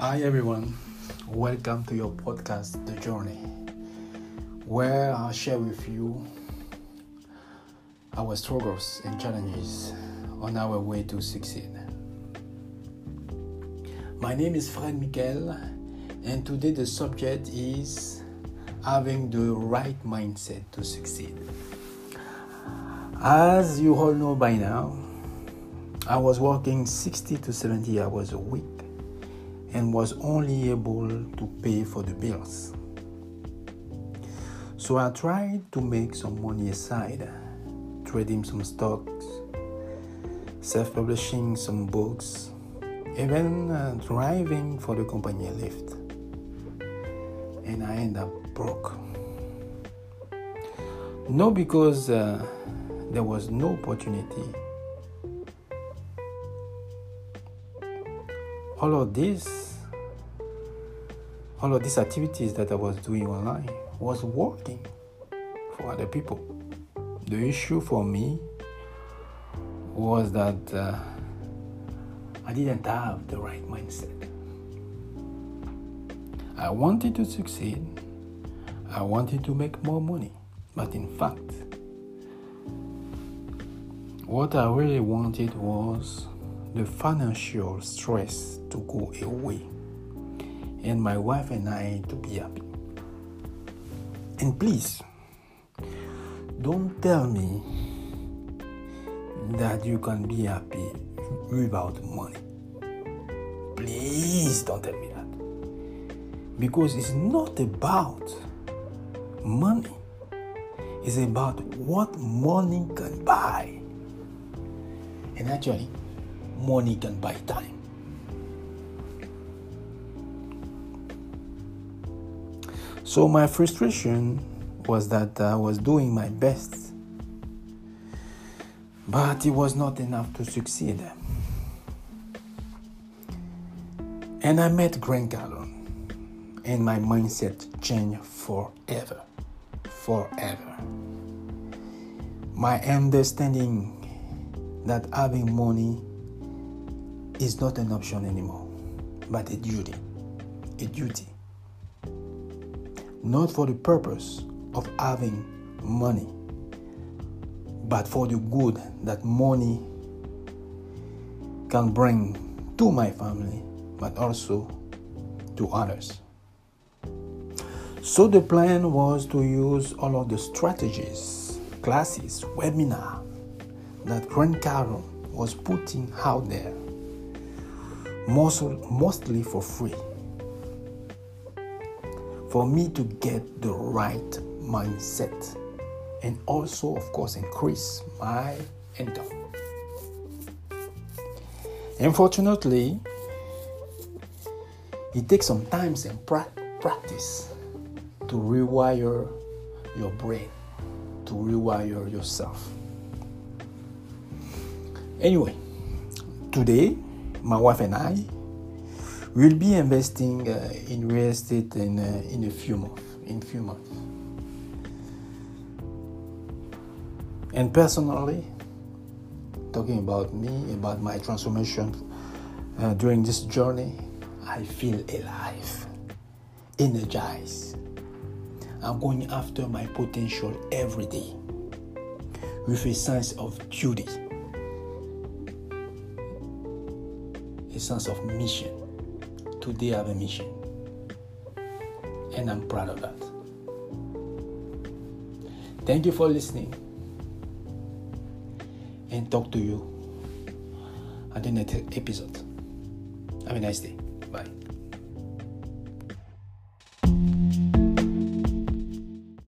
Hi everyone, welcome to your podcast, The Journey, where I share with you our struggles and challenges on our way to succeed. My name is Fred Michael, and today the subject is having the right mindset to succeed. As you all know by now, I was working 60 to 70 hours a week and was only able to pay for the bills. So I tried to make some money aside, trading some stocks, self publishing some books, even uh, driving for the company I left. And I end up broke. Not because uh, there was no opportunity. All of this, all of these activities that I was doing online was working for other people. The issue for me was that uh, I didn't have the right mindset. I wanted to succeed, I wanted to make more money, but in fact, what I really wanted was the financial stress to go away and my wife and I to be happy. And please, don't tell me that you can be happy without money. Please don't tell me that. Because it's not about money, it's about what money can buy. And actually, money can buy time. So my frustration was that I was doing my best, but it was not enough to succeed. And I met Grant Cardone, and my mindset changed forever. Forever. My understanding that having money is not an option anymore, but a duty. A duty. Not for the purpose of having money, but for the good that money can bring to my family, but also to others. So the plan was to use all of the strategies, classes, webinar that Grant Cardone was putting out there, most, mostly for free, for me to get the right mindset and also, of course, increase my income. Unfortunately, it takes some time and practice to rewire your brain, to rewire yourself. Anyway, today my wife and I will be investing uh, in real estate in uh, in a few months. In few months, and personally, talking about me, about my transformation uh, during this journey, I feel alive, energized. I'm going after my potential every day with a sense of duty sense of mission. Today I have a mission. And I'm proud of that. Thank you for listening. And talk to you at the next episode. Have a nice day. Bye.